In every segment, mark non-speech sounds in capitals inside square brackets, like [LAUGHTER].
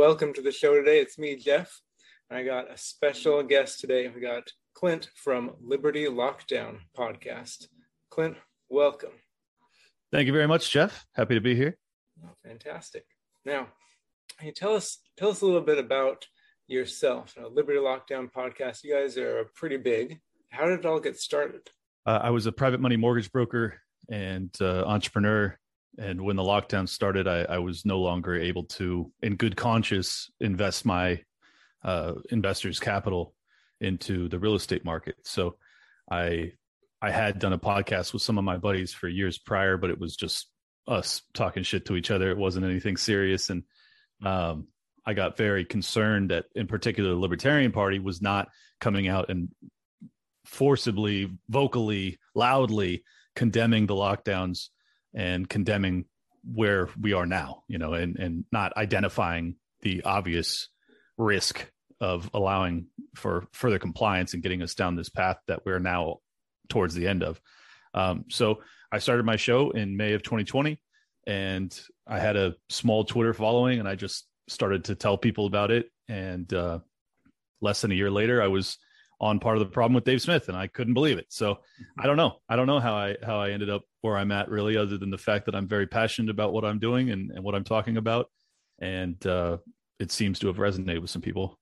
welcome to the show today. It's me, Jeff. I got a special guest today. We got Clint from Liberty Lockdown podcast. Clint, welcome. Thank you very much, Jeff. Happy to be here. Fantastic. Now, can you tell us tell us a little bit about yourself? Now, Liberty Lockdown podcast. You guys are pretty big. How did it all get started? Uh, I was a private money mortgage broker and uh, entrepreneur and when the lockdown started, I, I, was no longer able to, in good conscience, invest my uh, investors' capital into the real estate market. So I I had done a podcast with some of my buddies for years prior, but it was just us talking shit to each other. It wasn't anything serious, and um, I got very concerned that, in particular, the Libertarian Party was not coming out and forcibly, vocally, loudly condemning the lockdowns and condemning where we are now, you know, and, and not identifying the obvious risk of allowing for further compliance and getting us down this path that we're now towards the end of. Um, so I started my show in May of 2020 and I had a small Twitter following and I just started to tell people about it. And uh, less than a year later, I was on part of the problem with Dave Smith, and I couldn't believe it. So I don't know. I don't know how I how I ended up where I'm at really, other than the fact that I'm very passionate about what I'm doing and, and what I'm talking about, and uh, it seems to have resonated with some people.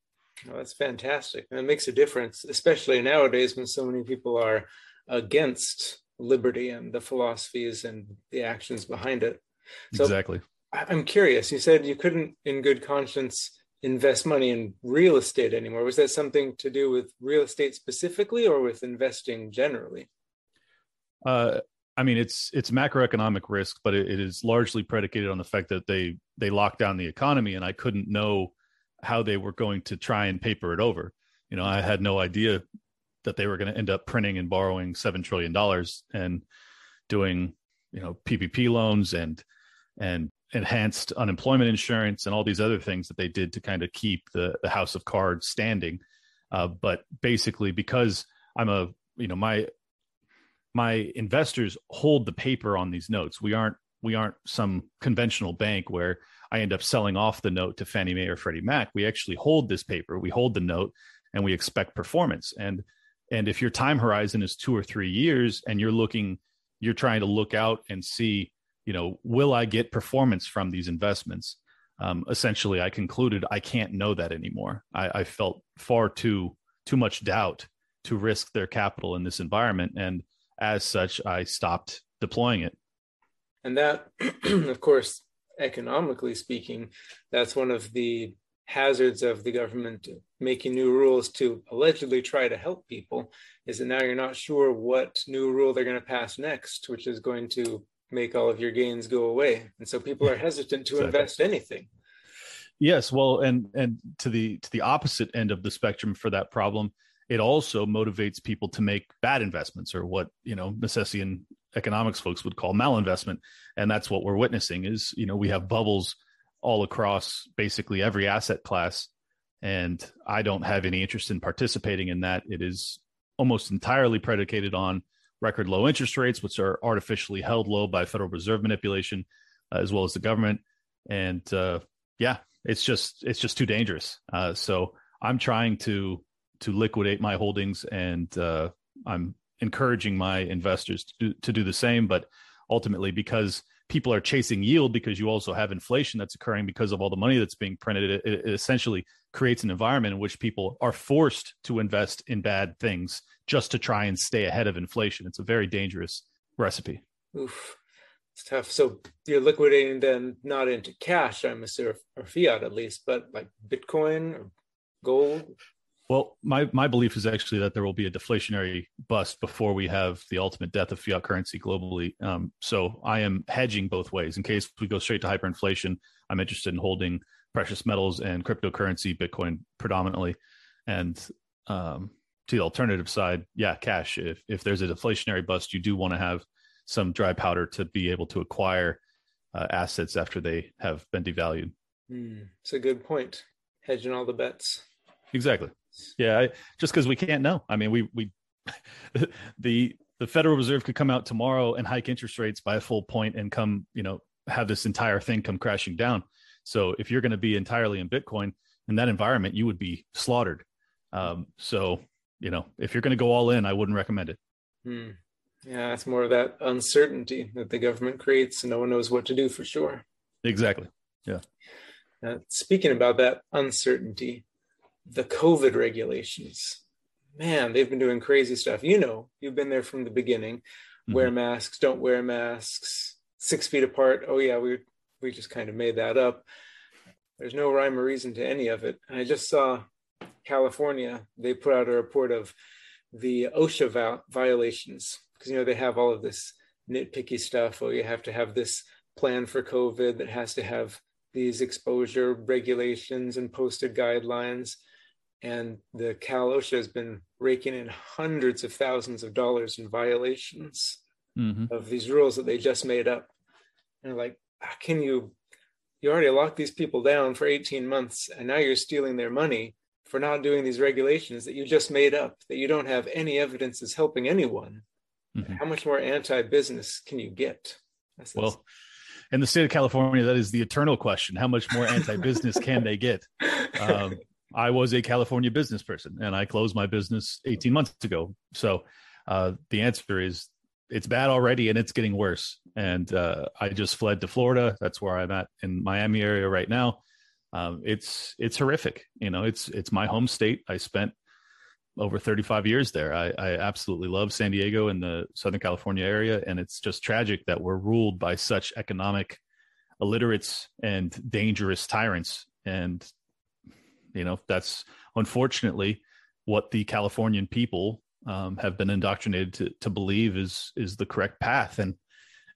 Oh, that's fantastic. And it makes a difference, especially nowadays when so many people are against liberty and the philosophies and the actions behind it. So exactly. I'm curious. You said you couldn't, in good conscience, invest money in real estate anymore. Was that something to do with real estate specifically or with investing generally? Uh, I mean, it's it's macroeconomic risk, but it, it is largely predicated on the fact that they they locked down the economy, and I couldn't know how they were going to try and paper it over. You know, I had no idea that they were going to end up printing and borrowing seven trillion dollars and doing you know PPP loans and and enhanced unemployment insurance and all these other things that they did to kind of keep the, the house of cards standing. Uh, but basically, because I'm a, you know, my my investors hold the paper on these notes. We aren't we aren't some conventional bank where I end up selling off the note to Fannie Mae or Freddie Mac. We actually hold this paper. We hold the note, and we expect performance. And and if your time horizon is two or three years, and you're looking, you're trying to look out and see you know, will I get performance from these investments? Um, essentially, I concluded I can't know that anymore. I, I felt far too too much doubt to risk their capital in this environment, and as such, I stopped deploying it. And that, [CLEARS THROAT] of course, economically speaking, that's one of the hazards of the government making new rules to allegedly try to help people is that now you're not sure what new rule they're going to pass next, which is going to make all of your gains go away. And so people are hesitant to exactly. invest anything. Yes well and and to the to the opposite end of the spectrum for that problem it also motivates people to make bad investments or what you know Misesian economics folks would call malinvestment. And that's what we're witnessing is you know we have bubbles all across basically every asset class. And i don't have any interest in participating in that. It is almost entirely predicated on record low interest rates, which are artificially held low by Federal Reserve manipulation, uh, as well as the government. And uh, yeah, it's just it's just too dangerous. Uh, so I'm trying to to liquidate my holdings, and uh, I'm encouraging my investors to do, to do the same. But ultimately, because people are chasing yield, because you also have inflation that's occurring because of all the money that's being printed, it, it essentially creates an environment in which people are forced to invest in bad things just to try and stay ahead of inflation. It's a very dangerous recipe. Oof. It's tough. So you're liquidating then not into cash, I'm assuming, or fiat at least, but like Bitcoin or gold. Well, my, my belief is actually that there will be a deflationary bust before we have the ultimate death of fiat currency globally. Um, so I am hedging both ways. In case we go straight to hyperinflation, I'm interested in holding precious metals and cryptocurrency, Bitcoin predominantly. And um, to the alternative side, yeah, cash. If if there's a deflationary bust, you do want to have some dry powder to be able to acquire uh, assets after they have been devalued. Mm, it's a good point. Hedging all the bets. Exactly. Yeah, I, just because we can't know. I mean, we we [LAUGHS] the the Federal Reserve could come out tomorrow and hike interest rates by a full point and come, you know, have this entire thing come crashing down. So if you're going to be entirely in Bitcoin in that environment, you would be slaughtered. Um, so you know, if you're going to go all in, I wouldn't recommend it. Hmm. Yeah, it's more of that uncertainty that the government creates, and no one knows what to do for sure. Exactly. Yeah. Uh, speaking about that uncertainty, the COVID regulations, man, they've been doing crazy stuff. You know, you've been there from the beginning. Mm-hmm. Wear masks, don't wear masks, six feet apart. Oh yeah, we we just kind of made that up. There's no rhyme or reason to any of it. And I just saw California, they put out a report of the OSHA violations because you know they have all of this nitpicky stuff. Oh, you have to have this plan for COVID that has to have these exposure regulations and posted guidelines. And the Cal OSHA has been raking in hundreds of thousands of dollars in violations mm-hmm. of these rules that they just made up. And like, how can you? You already locked these people down for 18 months, and now you're stealing their money for not doing these regulations that you just made up, that you don't have any evidence is helping anyone. Mm-hmm. How much more anti-business can you get? That's well, in the state of California, that is the eternal question: How much more anti-business can they get? [LAUGHS] Um, I was a California business person, and I closed my business 18 months ago. So uh, the answer is it's bad already, and it's getting worse. And uh, I just fled to Florida. That's where I'm at in Miami area right now. Um, it's it's horrific. You know, it's it's my home state. I spent over 35 years there. I, I absolutely love San Diego and the Southern California area, and it's just tragic that we're ruled by such economic illiterates and dangerous tyrants. And you know, that's unfortunately what the Californian people um, have been indoctrinated to, to believe is is the correct path. And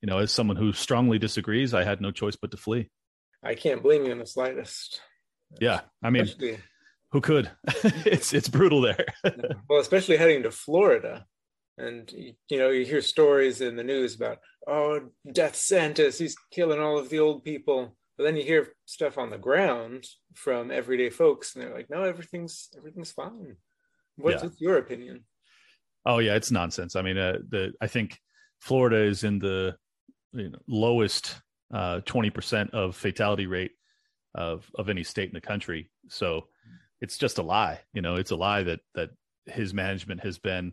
you know, as someone who strongly disagrees, I had no choice but to flee. I can't blame you in the slightest. Yeah, I mean, especially, who could? [LAUGHS] it's it's brutal there. [LAUGHS] well, especially heading to Florida, and you know you hear stories in the news about oh, Death Santis, he's killing all of the old people. But then you hear stuff on the ground from everyday folks, and they're like, no, everything's everything's fine. What's yeah. your opinion? Oh yeah, it's nonsense. I mean, uh, the I think Florida is in the you know, lowest uh, twenty uh, percent of fatality rate of of any state in the country. So it's just a lie. You know, it's a lie that that his management has been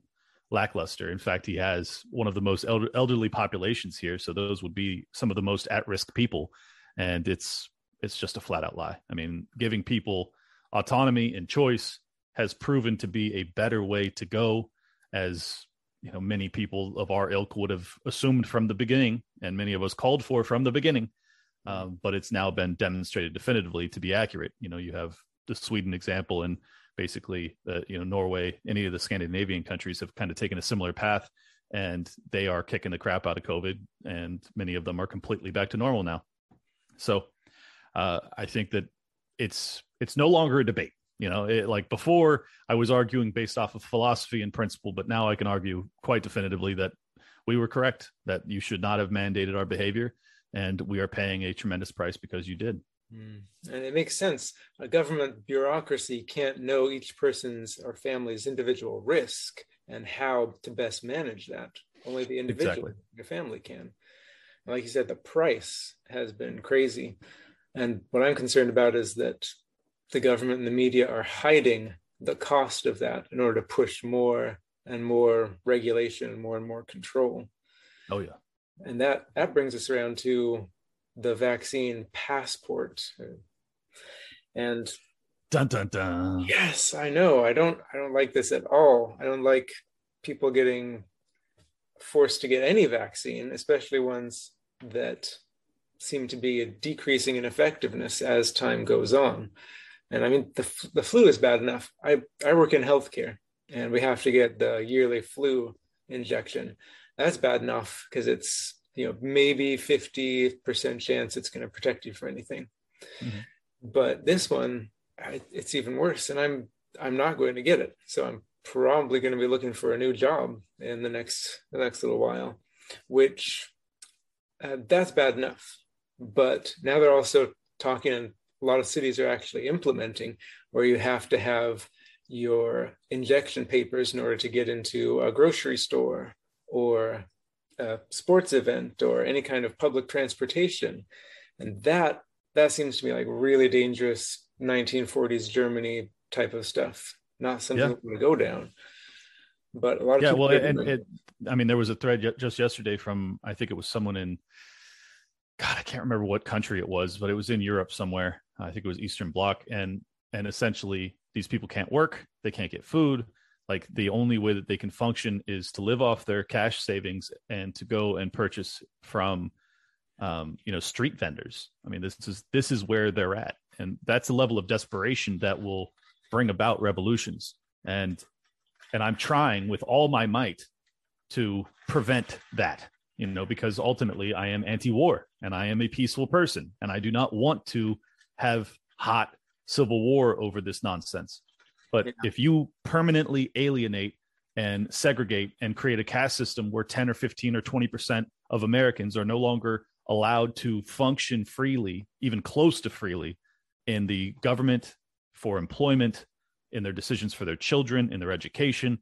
lackluster. In fact, he has one of the most elder, elderly populations here, so those would be some of the most at risk people, and it's it's just a flat out lie. I mean, giving people autonomy and choice has proven to be a better way to go as you know many people of our ilk would have assumed from the beginning and many of us called for from the beginning. Um, but it's now been demonstrated definitively to be accurate. You know you have the sweden example and basically uh, you know norway any of the scandinavian countries have kind of taken a similar path and they are kicking the crap out of covid and many of them are completely back to normal now so uh, i think that it's it's no longer a debate you know, it, like before, I was arguing based off of philosophy and principle, but now I can argue quite definitively that we were correct, that you should not have mandated our behavior, and we are paying a tremendous price because you did. Mm. And it makes sense. A government bureaucracy can't know each person's or family's individual risk and how to best manage that. Only the individual, exactly. your family can. Like you said, the price has been crazy. And what I'm concerned about is that the government and the media are hiding the cost of that in order to push more and more regulation and more and more control. Oh yeah. And that that brings us around to the vaccine passport. And dun dun dun. Yes, I know. I don't I don't like this at all. I don't like people getting forced to get any vaccine, especially ones that seem to be decreasing in effectiveness as time goes on. And I mean, the, the flu is bad enough. I, I work in healthcare and we have to get the yearly flu injection. That's bad enough because it's, you know, maybe 50% chance it's going to protect you from anything. Mm-hmm. But this one, I, it's even worse. And I'm, I'm not going to get it. So I'm probably going to be looking for a new job in the next, the next little while, which uh, that's bad enough. But now they're also talking and a lot of cities are actually implementing, where you have to have your injection papers in order to get into a grocery store or a sports event or any kind of public transportation. And that that seems to me like really dangerous 1940s Germany type of stuff. Not something yeah. to go down. But a lot of people. yeah, well, and it, I mean, there was a thread just yesterday from I think it was someone in God, I can't remember what country it was, but it was in Europe somewhere. I think it was Eastern Bloc, and and essentially these people can't work, they can't get food. Like the only way that they can function is to live off their cash savings and to go and purchase from, um, you know, street vendors. I mean, this is this is where they're at, and that's a level of desperation that will bring about revolutions. And and I'm trying with all my might to prevent that you know because ultimately i am anti-war and i am a peaceful person and i do not want to have hot civil war over this nonsense but yeah. if you permanently alienate and segregate and create a caste system where 10 or 15 or 20% of americans are no longer allowed to function freely even close to freely in the government for employment in their decisions for their children in their education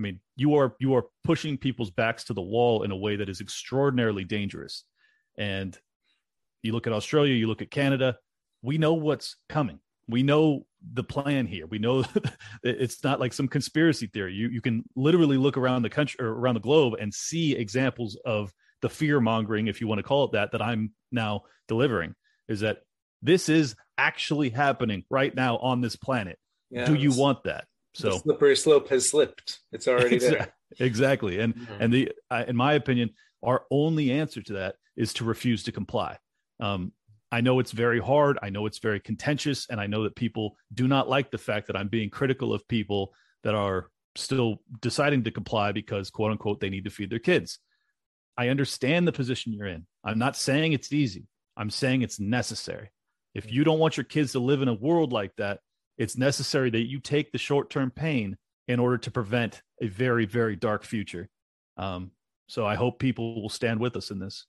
I mean, you are you are pushing people's backs to the wall in a way that is extraordinarily dangerous. And you look at Australia, you look at Canada, we know what's coming. We know the plan here. We know [LAUGHS] it's not like some conspiracy theory. You you can literally look around the country or around the globe and see examples of the fear mongering, if you want to call it that, that I'm now delivering. Is that this is actually happening right now on this planet? Yeah, Do you want that? So the slippery slope has slipped. It's already there. exactly. And mm-hmm. and the in my opinion, our only answer to that is to refuse to comply. Um, I know it's very hard. I know it's very contentious, and I know that people do not like the fact that I'm being critical of people that are still deciding to comply because quote unquote they need to feed their kids. I understand the position you're in. I'm not saying it's easy. I'm saying it's necessary. If you don't want your kids to live in a world like that, it's necessary that you take the short term pain in order to prevent a very, very dark future. Um, so I hope people will stand with us in this.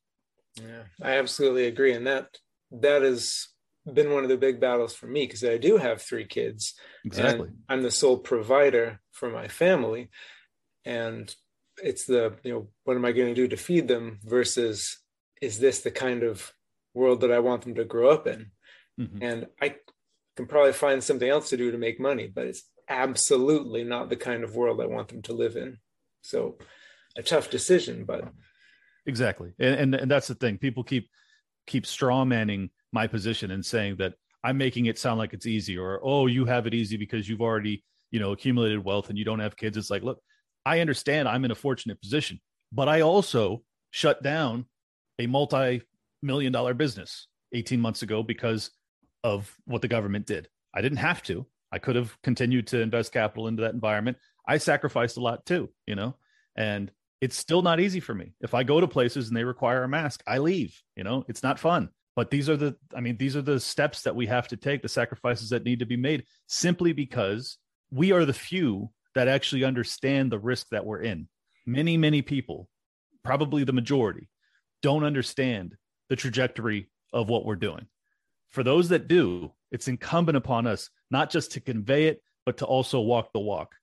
Yeah, I absolutely agree. And that that has been one of the big battles for me because I do have three kids. Exactly. I'm the sole provider for my family. And it's the, you know, what am I going to do to feed them versus is this the kind of world that I want them to grow up in? Mm-hmm. And I can probably find something else to do to make money, but it's absolutely not the kind of world I want them to live in. So a tough decision, but exactly. And, and, and that's the thing. People keep keep straw manning my position and saying that I'm making it sound like it's easy or oh, you have it easy because you've already, you know, accumulated wealth and you don't have kids. It's like, look, I understand I'm in a fortunate position, but I also shut down a multi-million dollar business 18 months ago because of what the government did. I didn't have to. I could have continued to invest capital into that environment. I sacrificed a lot too, you know, and it's still not easy for me. If I go to places and they require a mask, I leave, you know, it's not fun. But these are the, I mean, these are the steps that we have to take, the sacrifices that need to be made simply because we are the few that actually understand the risk that we're in. Many, many people, probably the majority, don't understand the trajectory of what we're doing for those that do, it's incumbent upon us not just to convey it, but to also walk the walk.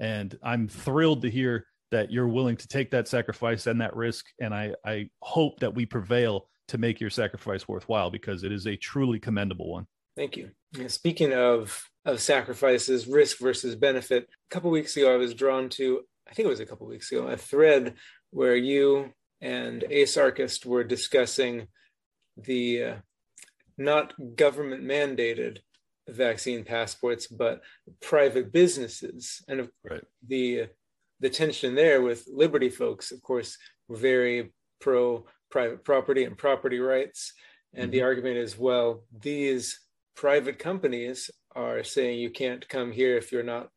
And I'm thrilled to hear that you're willing to take that sacrifice and that risk. And I, I hope that we prevail to make your sacrifice worthwhile because it is a truly commendable one. Thank you. Speaking of of sacrifices, risk versus benefit, a couple weeks ago I was drawn to, I think it was a couple weeks ago, a thread where you and Ace Archist were discussing the uh, not government mandated vaccine passports, but private businesses. And right. the the tension there with Liberty folks, of course, were very pro private property and property rights. And mm-hmm. the argument is, well, these private companies are saying you can't come here if you're not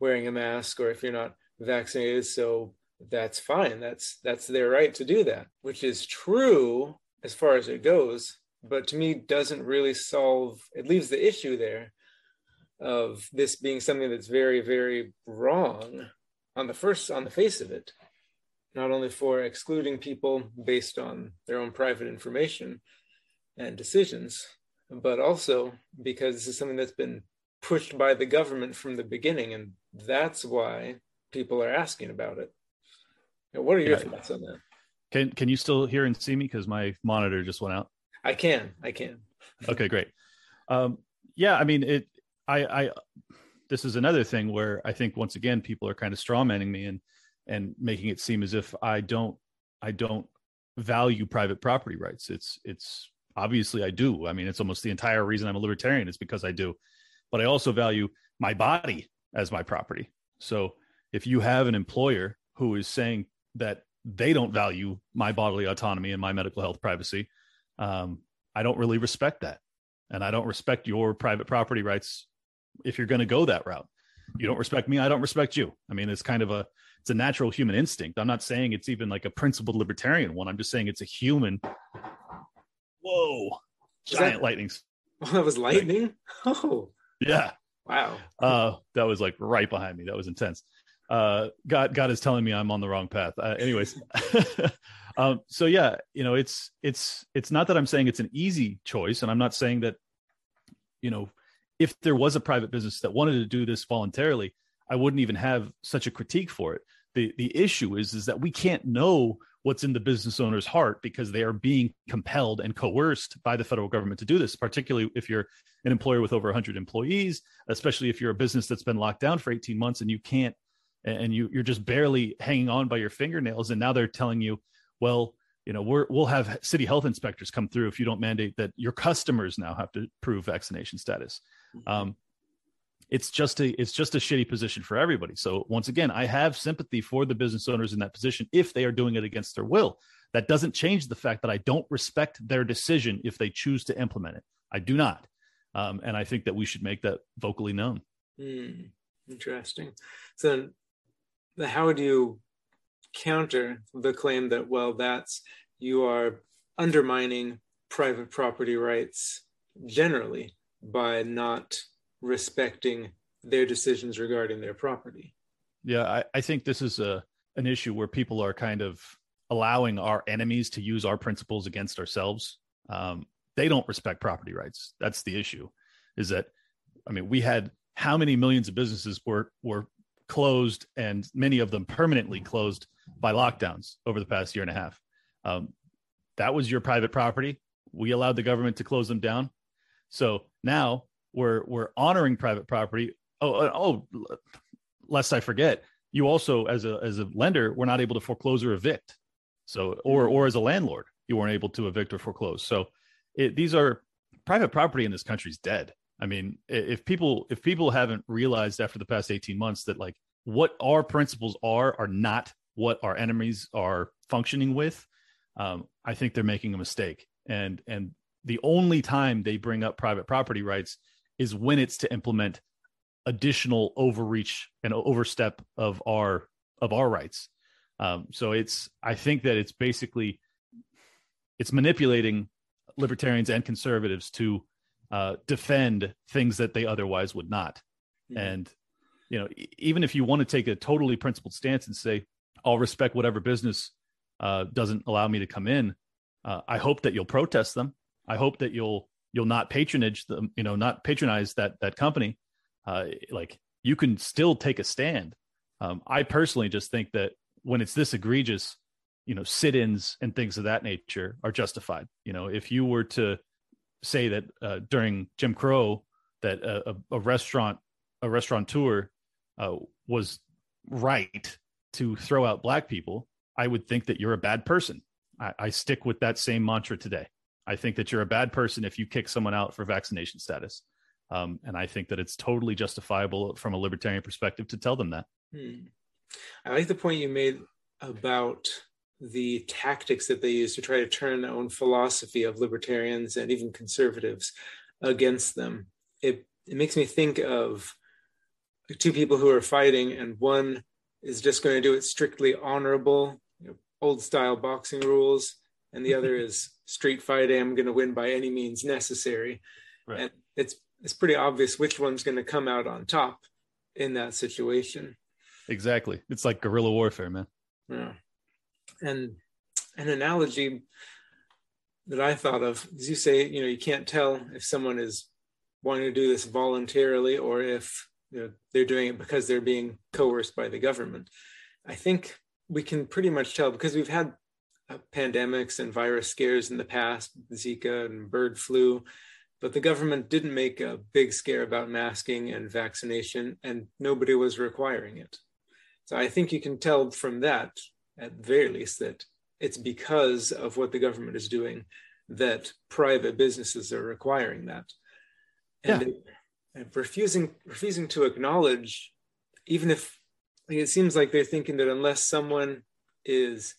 wearing a mask or if you're not vaccinated. So that's fine. That's that's their right to do that, which is true as far as it goes but to me doesn't really solve it leaves the issue there of this being something that's very very wrong on the first on the face of it not only for excluding people based on their own private information and decisions but also because this is something that's been pushed by the government from the beginning and that's why people are asking about it. Now, what are your yeah. thoughts on that? Can can you still hear and see me? Because my monitor just went out I can. I can. okay, great. Um, yeah, I mean, it. I, I. This is another thing where I think once again people are kind of strawmanning me and and making it seem as if I don't. I don't value private property rights. It's it's obviously I do. I mean, it's almost the entire reason I'm a libertarian is because I do. But I also value my body as my property. So if you have an employer who is saying that they don't value my bodily autonomy and my medical health privacy, um, I don't really respect that. And I don't respect your private property rights if you're going to go that route. You don't respect me, I don't respect you. I mean, it's kind of a it's a natural human instinct. I'm not saying it's even like a principled libertarian one. I'm just saying it's a human. Whoa, giant that, lightning! Oh, [LAUGHS] that was lightning. [LAUGHS] Oh, yeah. Wow. Uh, that was like right behind me. That was intense. Uh, God, God is telling me I'm on the wrong path. Uh, anyways, [LAUGHS] um, so yeah, you know, it's it's it's not that I'm saying it's an easy choice, and I'm not saying that, you know, if there was a private business that wanted to do this voluntarily, I wouldn't even have such a critique for it. The the issue is is that we can't know what's in the business owner's heart because they are being compelled and coerced by the federal government to do this, particularly if you're an employer with over 100 employees, especially if you're a business that's been locked down for 18 months and you can't and you you're just barely hanging on by your fingernails and now they're telling you, well, you know, we're, we'll have city health inspectors come through if you don't mandate that your customers now have to prove vaccination status. Mm-hmm. Um, it's just a it's just a shitty position for everybody. So once again, I have sympathy for the business owners in that position if they are doing it against their will. That doesn't change the fact that I don't respect their decision if they choose to implement it. I do not, um, and I think that we should make that vocally known. Mm, interesting. So, how do you counter the claim that well, that's you are undermining private property rights generally by not respecting their decisions regarding their property. Yeah, I, I think this is a an issue where people are kind of allowing our enemies to use our principles against ourselves. Um, they don't respect property rights. That's the issue. Is that I mean, we had how many millions of businesses were were closed, and many of them permanently closed by lockdowns over the past year and a half. Um, that was your private property. We allowed the government to close them down. So now we're we're honoring private property. Oh, uh, oh, lest I forget, you also as a as a lender were not able to foreclose or evict. So or or as a landlord, you weren't able to evict or foreclose. So it, these are private property in this country is dead. I mean, if people if people haven't realized after the past 18 months that like what our principles are are not what our enemies are functioning with, um, I think they're making a mistake. And and the only time they bring up private property rights is when it's to implement additional overreach and overstep of our of our rights. Um, so it's I think that it's basically it's manipulating libertarians and conservatives to uh, defend things that they otherwise would not. Mm-hmm. And you know, even if you want to take a totally principled stance and say, "I'll respect whatever business uh, doesn't allow me to come in," uh, I hope that you'll protest them. I hope that you'll you'll not patronage them, you know, not patronize that that company. Uh, like you can still take a stand. Um, I personally just think that when it's this egregious, you know, sit-ins and things of that nature are justified. You know, if you were to say that uh, during Jim Crow that a, a, a restaurant a restaurateur uh, was right to throw out black people, I would think that you're a bad person. I, I stick with that same mantra today. I think that you're a bad person if you kick someone out for vaccination status. Um, and I think that it's totally justifiable from a libertarian perspective to tell them that. Hmm. I like the point you made about the tactics that they use to try to turn their own philosophy of libertarians and even conservatives against them. It, it makes me think of two people who are fighting, and one is just going to do it strictly honorable, you know, old style boxing rules, and the other [LAUGHS] is street fight. I'm going to win by any means necessary, right. and it's it's pretty obvious which one's going to come out on top in that situation. Exactly, it's like guerrilla warfare, man. Yeah, and an analogy that I thought of is you say, you know, you can't tell if someone is wanting to do this voluntarily or if you know, they're doing it because they're being coerced by the government. I think we can pretty much tell because we've had uh, pandemics and virus scares in the past, Zika and bird flu, but the government didn't make a big scare about masking and vaccination, and nobody was requiring it. So I think you can tell from that, at the very least, that it's because of what the government is doing that private businesses are requiring that. And, yeah. and refusing refusing to acknowledge, even if like, it seems like they're thinking that unless someone is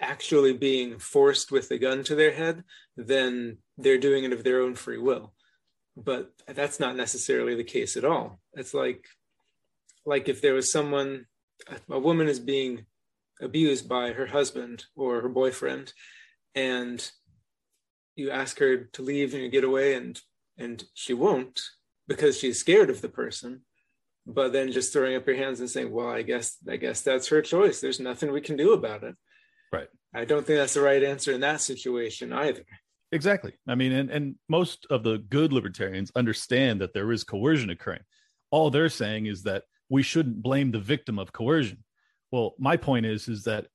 actually being forced with a gun to their head, then they're doing it of their own free will. But that's not necessarily the case at all. It's like like if there was someone a woman is being abused by her husband or her boyfriend and you ask her to leave and you get away and and she won't because she's scared of the person but then just throwing up your hands and saying well i guess i guess that's her choice. There's nothing we can do about it. Right. I don't think that's the right answer in that situation either. Exactly. I mean and, and most of the good libertarians understand that there is coercion occurring. All they're saying is that we shouldn't blame the victim of coercion well my point is is that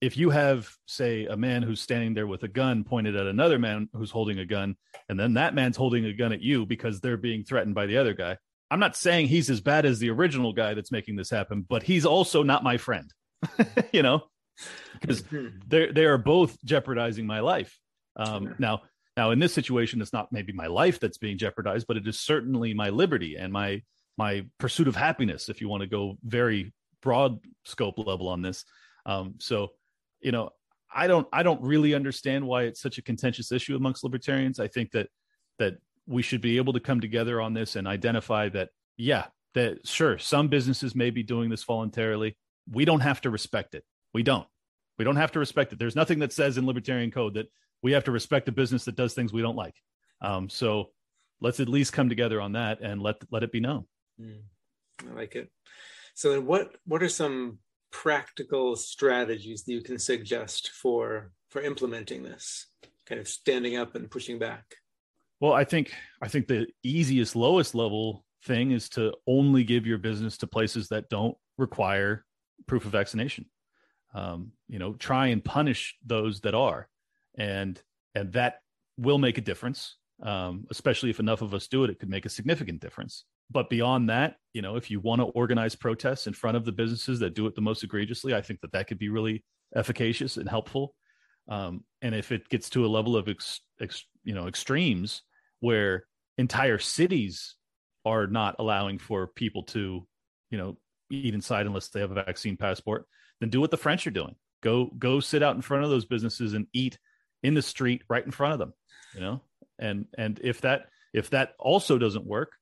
if you have say a man who's standing there with a gun pointed at another man who's holding a gun and then that man's holding a gun at you because they're being threatened by the other guy i'm not saying he's as bad as the original guy that's making this happen but he's also not my friend [LAUGHS] you know? Because mm-hmm. they they are both jeopardizing my life. Um, now now in this situation it's not maybe my life that's being jeopardized but it is certainly my liberty and my my pursuit of happiness if you want to go very broad scope level on this um, so you know, I don't I don't really understand why it's such a contentious issue amongst libertarians. I think that that we should be able to come together on this and identify that yeah, that sure, some businesses may be doing this voluntarily. We don't have to respect it. We don't. We don't have to respect it. There's nothing that says in libertarian code that we have to respect a business that does things we don't like. Um, so let's at least come together on that and let let it be known. Mm, I like it. So then what what are some practical strategies that you can suggest for for implementing this kind of standing up and pushing back? Well i think i think the easiest lowest level thing is to only give your business to places that don't require proof of vaccination. Um, you know try and punish those that are and and that will make a difference. Um, especially if enough of us do it it could make a significant difference but beyond that, you know, if you want to organize protests in front of the businesses that do it the most egregiously, I think that that could be really efficacious and helpful. Um, and if it gets to a level of ex, ex, you know extremes where entire cities are not allowing for people to, you know, eat inside unless they have a vaccine passport, then do what the French are doing. Go go sit out in front of those businesses and eat in the street right in front of them. You know, and and if that if that also doesn't work,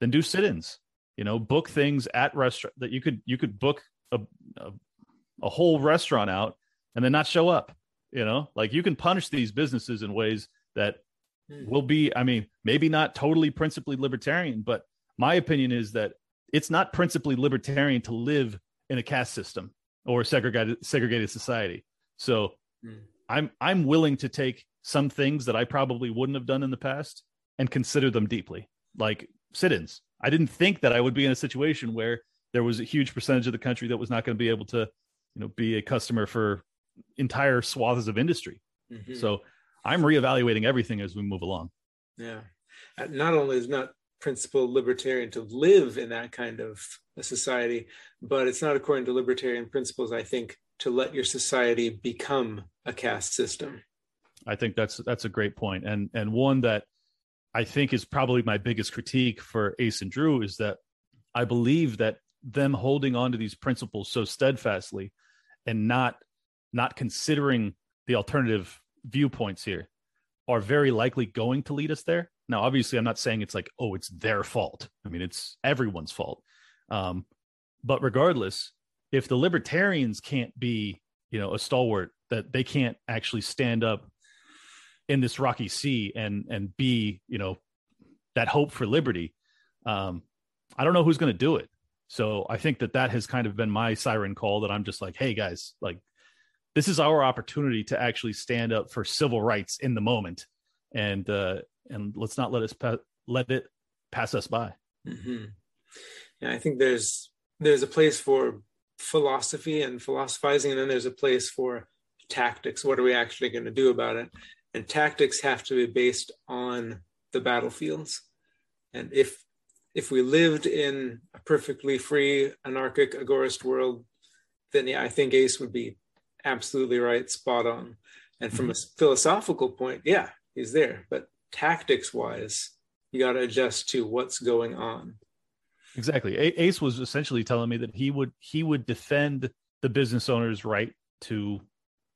then do sit-ins you know book things at restaurant that you could you could book a, a, a whole restaurant out and then not show up you know like you can punish these businesses in ways that hmm. will be i mean maybe not totally principally libertarian but my opinion is that it's not principally libertarian to live in a caste system or segregated segregated society so hmm. i'm i'm willing to take some things that i probably wouldn't have done in the past and consider them deeply like sit-ins. I didn't think that I would be in a situation where there was a huge percentage of the country that was not going to be able to, you know, be a customer for entire swaths of industry. Mm-hmm. So I'm reevaluating everything as we move along. Yeah. Uh, not only is not principle libertarian to live in that kind of a society, but it's not according to libertarian principles, I think, to let your society become a caste system. I think that's that's a great point, and and one that I think is probably my biggest critique for Ace and Drew is that I believe that them holding on to these principles so steadfastly and not not considering the alternative viewpoints here are very likely going to lead us there. Now, obviously, I'm not saying it's like, oh, it's their fault. I mean, it's everyone's fault. Um, but regardless, if the libertarians can't be, you know, a stalwart, that they can't actually stand up in this rocky sea and and be you know that hope for liberty um i don't know who's going to do it so i think that that has kind of been my siren call that i'm just like hey guys like this is our opportunity to actually stand up for civil rights in the moment and uh and let's not let us pa- let it pass us by mm-hmm. yeah i think there's there's a place for philosophy and philosophizing and then there's a place for tactics. What are we actually going to do about it? And tactics have to be based on the battlefields. And if if we lived in a perfectly free, anarchic, agorist world, then yeah, I think Ace would be absolutely right, spot on. And from mm-hmm. a philosophical point, yeah, he's there. But tactics wise, you got to adjust to what's going on. Exactly. Ace was essentially telling me that he would he would defend the business owner's right to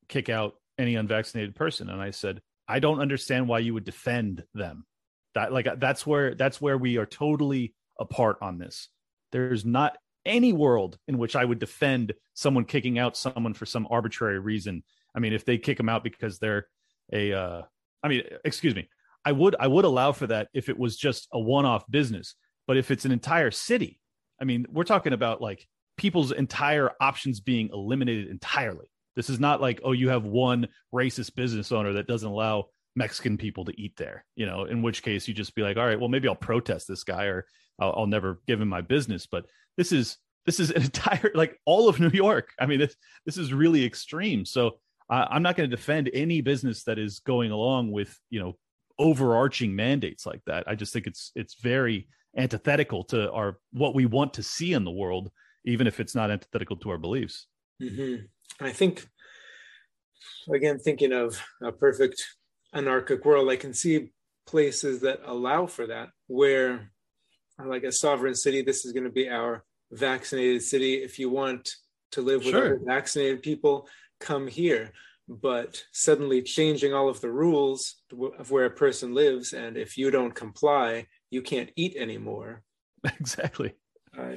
kick out any unvaccinated person, and I said, I don't understand why you would defend them. That like that's where that's where we are totally apart on this. There's not any world in which I would defend someone kicking out someone for some arbitrary reason. I mean, if they kick them out because they're a, uh, I mean, excuse me, I would I would allow for that if it was just a one-off business. But if it's an entire city, I mean, we're talking about like people's entire options being eliminated entirely. This is not like, oh, you have one racist business owner that doesn't allow Mexican people to eat there, you know, in which case you just be like, all right, well, maybe I'll protest this guy or I'll, I'll never give him my business. But this is this is an [LAUGHS] entire like all of New York. I mean, this this is really extreme. So I'm not going to defend any business that is going along with you know overarching mandates like that. I just think it's it's very antithetical to our what we want to see in the world, even if it's not antithetical to our beliefs. Mm-hmm. I think, again, thinking of a perfect anarchic world, I can see places that allow for that, where, like a sovereign city, this is going to be our vaccinated city. If you want to live with sure. other vaccinated people, come here but suddenly changing all of the rules of where a person lives and if you don't comply you can't eat anymore [LAUGHS] exactly i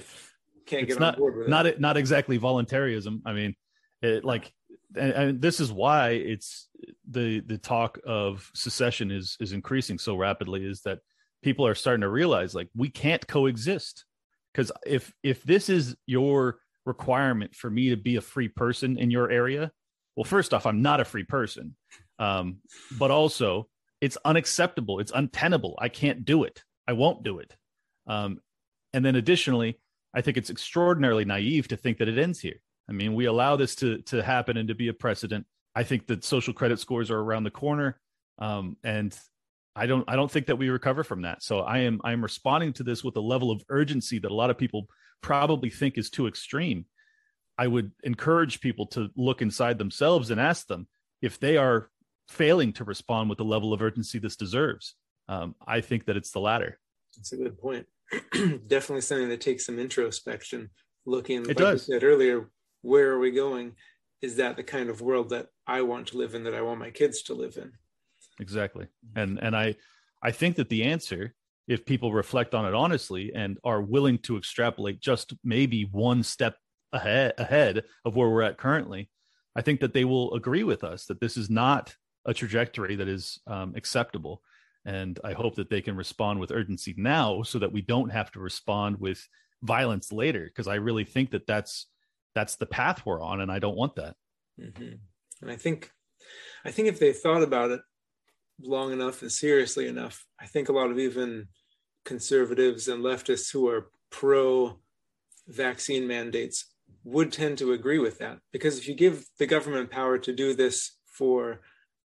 can't it's get not, on board with not it. not exactly voluntarism i mean it like and, and, this is why it's the the talk of secession is is increasing so rapidly is that people are starting to realize like we can't coexist because if if this is your requirement for me to be a free person in your area well, first off, I'm not a free person, um, but also it's unacceptable. It's untenable. I can't do it. I won't do it. Um, and then additionally, I think it's extraordinarily naive to think that it ends here. I mean, we allow this to to happen and to be a precedent. I think that social credit scores are around the corner, um, and I don't I don't think that we recover from that. So I am I am responding to this with a level of urgency that a lot of people probably think is too extreme. I would encourage people to look inside themselves and ask them if they are failing to respond with the level of urgency this deserves. Um, I think that it's the latter. That's a good point. [CLEARS THROAT] Definitely something that takes some introspection. Looking, it like does. you said earlier, where are we going? Is that the kind of world that I want to live in? That I want my kids to live in? Exactly. And and I I think that the answer, if people reflect on it honestly and are willing to extrapolate just maybe one step ahead ahead of where we're at currently, I think that they will agree with us that this is not a trajectory that is um, acceptable. And I hope that they can respond with urgency now, so that we don't have to respond with violence later. Because I really think that that's that's the path we're on, and I don't want that. Mm-hmm. And I think, I think if they thought about it long enough and seriously enough, I think a lot of even conservatives and leftists who are pro vaccine mandates would tend to agree with that because if you give the government power to do this for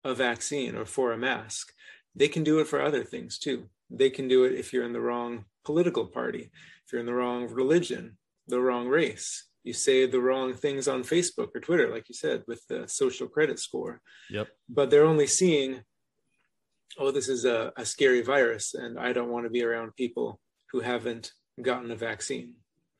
a vaccine or for a mask, they can do it for other things too. They can do it if you're in the wrong political party, if you're in the wrong religion, the wrong race. You say the wrong things on Facebook or Twitter, like you said, with the social credit score. Yep. But they're only seeing, oh, this is a, a scary virus, and I don't want to be around people who haven't gotten a vaccine.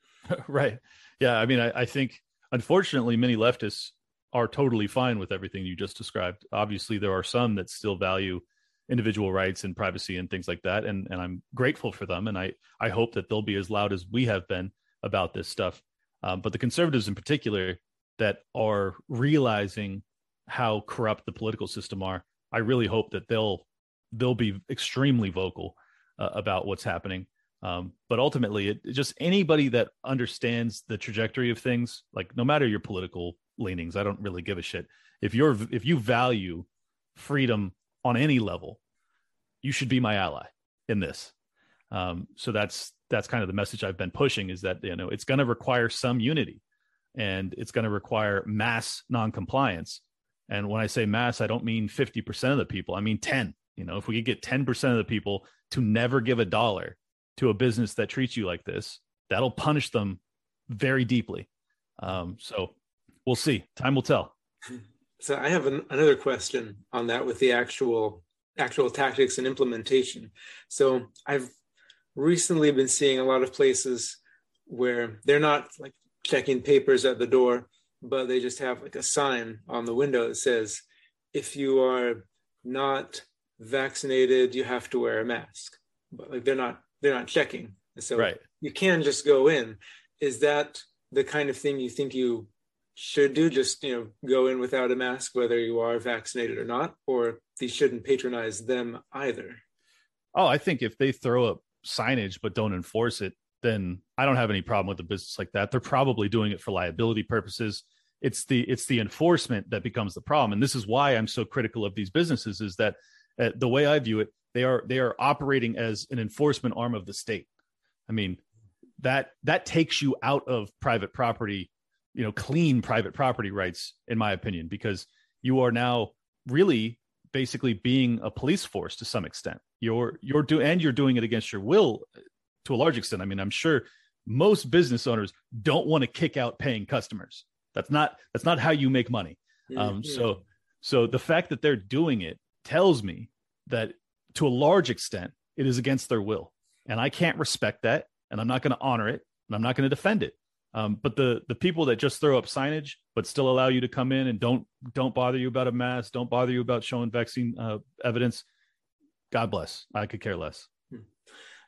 [LAUGHS] right. Yeah, I mean, I, I think unfortunately many leftists are totally fine with everything you just described. Obviously, there are some that still value individual rights and privacy and things like that, and and I'm grateful for them, and I I hope that they'll be as loud as we have been about this stuff. Um, but the conservatives in particular that are realizing how corrupt the political system are, I really hope that they'll they'll be extremely vocal uh, about what's happening um, but ultimately, it, just anybody that understands the trajectory of things, like no matter your political leanings, I don't really give a shit. If you're if you value freedom on any level, you should be my ally in this. Um, so that's that's kind of the message I've been pushing is that you know it's going to require some unity, and it's going to require mass noncompliance. And when I say mass, I don't mean 50% of the people. I mean 10. You know, if we could get 10% of the people to never give a dollar to a business that treats you like this, that'll punish them very deeply. Um, so we'll see. Time will tell. So I have an, another question on that with the actual actual tactics and implementation. So I've recently been seeing a lot of places where they're not like checking papers at the door, but they just have like a sign on the window that says, if you are not vaccinated, you have to wear a mask. But like they're not they're not checking. So right. you can just go in. Is that the kind of thing you think you should do? Just you know, go in without a mask, whether you are vaccinated or not, or they shouldn't patronize them either. Oh, I think if they throw up signage but don't enforce it, then I don't have any problem with a business like that. They're probably doing it for liability purposes. It's the it's the enforcement that becomes the problem, and this is why I'm so critical of these businesses. Is that uh, the way I view it? They are they are operating as an enforcement arm of the state. I mean that that takes you out of private property, you know, clean private property rights, in my opinion, because you are now really basically being a police force to some extent. You're you're doing and you're doing it against your will to a large extent. I mean, I'm sure most business owners don't want to kick out paying customers. That's not that's not how you make money. Mm-hmm. Um, so so the fact that they're doing it tells me that to a large extent it is against their will, and I can't respect that, and I'm not going to honor it, and I'm not going to defend it. Um, but the the people that just throw up signage but still allow you to come in and don't don't bother you about a mask, don't bother you about showing vaccine uh, evidence, God bless. I could care less.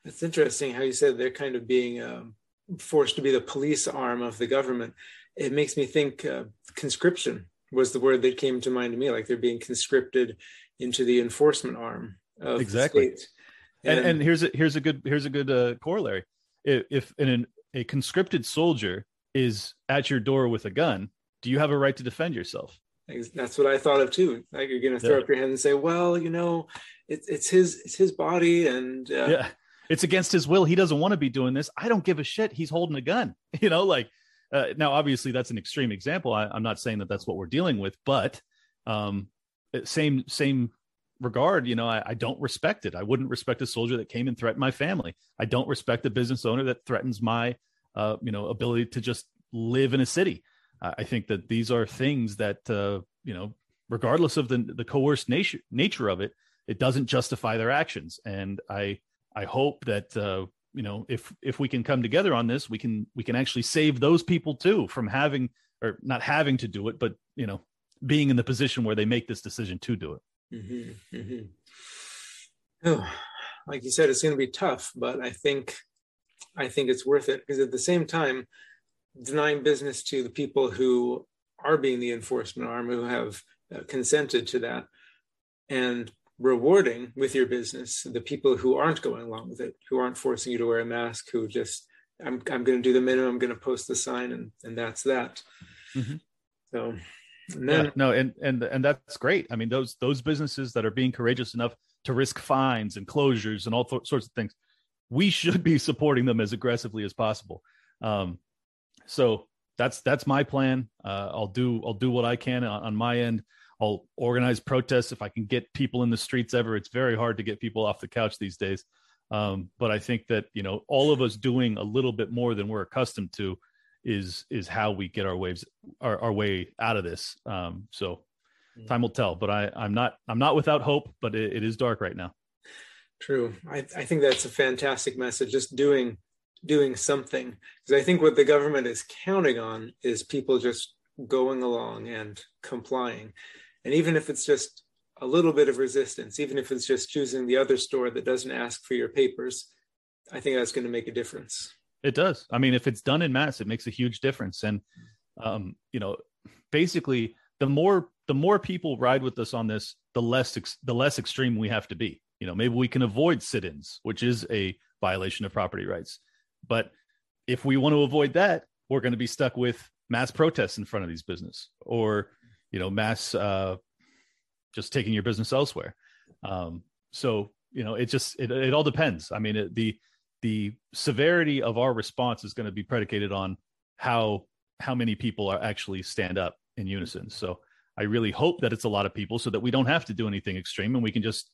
It's interesting how you said they're kind of being um, forced to be the police arm of the government. It makes me think uh, conscription was the word that came to mind to me, like they're being conscripted into the enforcement arm of exactly. And, and, and, here's a here's a good here's a good uh, corollary. If, if an a conscripted soldier is at your door with a gun, do you have a right to defend yourself? That's what I thought of too. Like you're going to throw yeah. up your hand and say, "Well, you know, it's it's his it's his body, and uh, yeah, it's against his will. He doesn't want to be doing this. I don't give a shit. He's holding a gun. [LAUGHS] You know, like uh, now, obviously, that's an extreme example. I, am not saying that that's what we're dealing with, but um, same same regard, you know, I, I, don't respect it. I wouldn't respect a soldier that came and threatened my family. I don't respect a business owner that threatens my, uh, you know, ability to just live in a city. Uh, I think that these are things that, uh, you know, regardless of the the coerced nature nature of it, it doesn't justify their actions. And I I hope that uh, you know if if we can come together on this, we can we can actually save those people too from having or not having to do it, but you know, being in the position where they make this decision to do it. Mm-hmm, mm-hmm. Oh, like you said, it's going to be tough, but I think I think it's worth it because at the same time, denying business to the people who are being the enforcement arm, who have uh, consented to that, and rewarding with your business the people who aren't going along with it, who aren't forcing you to wear a mask, who just I'm I'm going to do the minimum, I'm going to post the sign, and and that's that. Mm-hmm. So then, yeah, no, and and and that's great. I mean, those those businesses that are being courageous enough to risk fines and closures and all th- sorts of things, we should be [LAUGHS] supporting them as aggressively as possible. Um, so that's that's my plan. Uh, I'll do I'll do what I can on, on, my end. I'll organize protests if I can get people in the streets ever. It's very hard to get people off the couch these days. Um, but I think that you know all of us doing a little bit more than we're accustomed to is is how we get our waves our, our way out of this. Um, so mm. time will tell. But I I'm not I'm not without hope, but it, it is dark right now. True. I, I think that's a fantastic message. Just doing doing something because I think what the government is counting on is people just going along and complying, and even if it's just a little bit of resistance, even if it's just choosing the other store that doesn't ask for your papers, I think that's going to make a difference. It does. I mean, if it's done in mass, it makes a huge difference. And um, you know, basically, the more the more people ride with us on this, the less ex- the less extreme we have to be. You know, maybe we can avoid sit-ins, which is a violation of property rights. But if we want to avoid that, we're going to be stuck with mass protests in front of these business, or you know, mass uh, just taking your business elsewhere. Um, so you know, it just it, it all depends. I mean, it, the the severity of our response is going to be predicated on how how many people are actually stand up in unison. So I really hope that it's a lot of people so that we don't have to do anything extreme and we can just,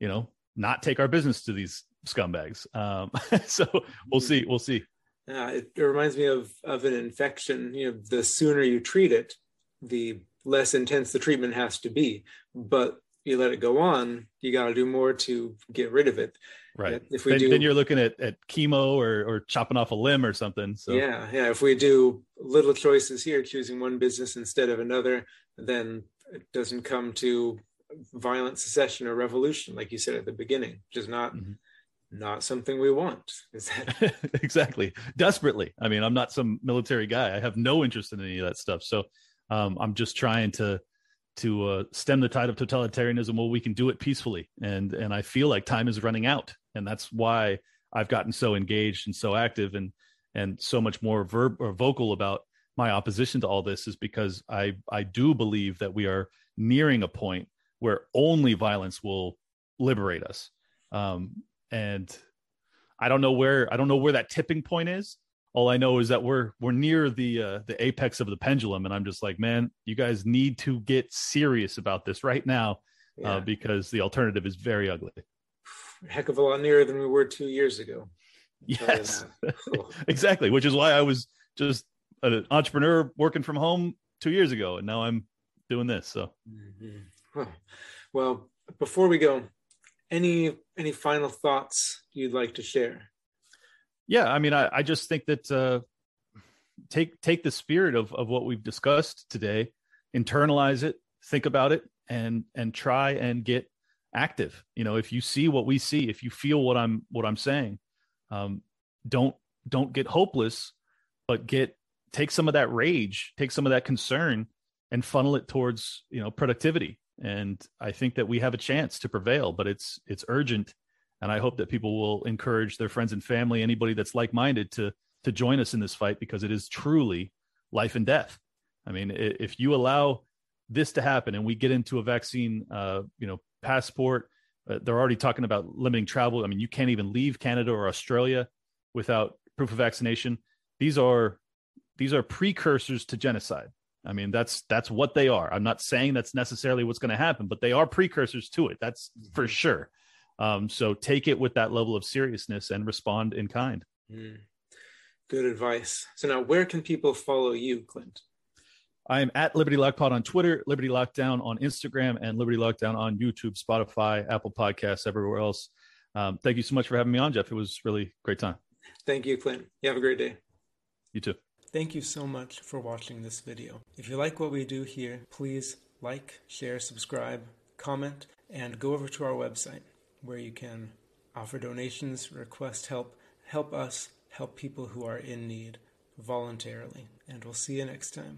you know, not take our business to these scumbags. Um, [LAUGHS] so we'll see. We'll see. Yeah, it, it reminds me of of an infection. You know, the sooner you treat it, the less intense the treatment has to be. But you let it go on, you got to do more to get rid of it. Right. If we then, do, then you're looking at, at chemo or, or chopping off a limb or something. So yeah, yeah. If we do little choices here, choosing one business instead of another, then it doesn't come to violent secession or revolution, like you said at the beginning, which is not mm-hmm. not something we want. Is that [LAUGHS] exactly desperately? I mean, I'm not some military guy. I have no interest in any of that stuff. So um, I'm just trying to to uh, stem the tide of totalitarianism. Well, we can do it peacefully, and and I feel like time is running out, and that's why I've gotten so engaged and so active and and so much more verb or vocal about my opposition to all this is because I I do believe that we are nearing a point where only violence will liberate us. Um, and I don't know where I don't know where that tipping point is. All I know is that we're we're near the uh, the apex of the pendulum, and I'm just like, man, you guys need to get serious about this right now, uh, yeah. uh, because the alternative is very ugly. Heck of a lot nearer than we were two years ago. Yes, [LAUGHS] exactly. Which is why I was just an entrepreneur working from home two years ago, and now I'm doing this. So. Mm-hmm. Well, before we go, any any final thoughts you'd like to share? Yeah, I mean, I, I just think that uh, take take the spirit of of what we've discussed today, internalize it, think about it, and and try and get active. You know, if you see what we see, if you feel what I'm what I'm saying, um, don't don't get hopeless, but get take some of that rage, take some of that concern, and funnel it towards you know productivity and I think that we have a chance to prevail, but it's it's urgent, and I hope that people will encourage their friends and family, anybody that's like minded, to to join us in this fight because it is truly life and death. I mean, if you allow this to happen and we get into a vaccine, uh, you know, passport, uh, they're already talking about limiting travel. I mean, you can't even leave Canada or Australia without proof of vaccination. These are these are precursors to genocide. I mean, that's that's what they are. I'm not saying that's necessarily what's going to happen, but they are precursors to it. That's for sure. Um, so take it with that level of seriousness and respond in kind. Mm. Good advice. So now, where can people follow you, Clint? I am at Liberty Lockpod on Twitter, Liberty Lockdown on Instagram, and Liberty Lockdown on YouTube, Spotify, Apple Podcasts, everywhere else. Um, thank you so much for having me on, Jeff. It was really great time. Thank you, Clint. You have a great day. You too. Thank you so much for watching this video. If you like what we do here, please like, share, subscribe, comment, and go over to our website where you can offer donations, request help, help us help people who are in need voluntarily. And we'll see you next time.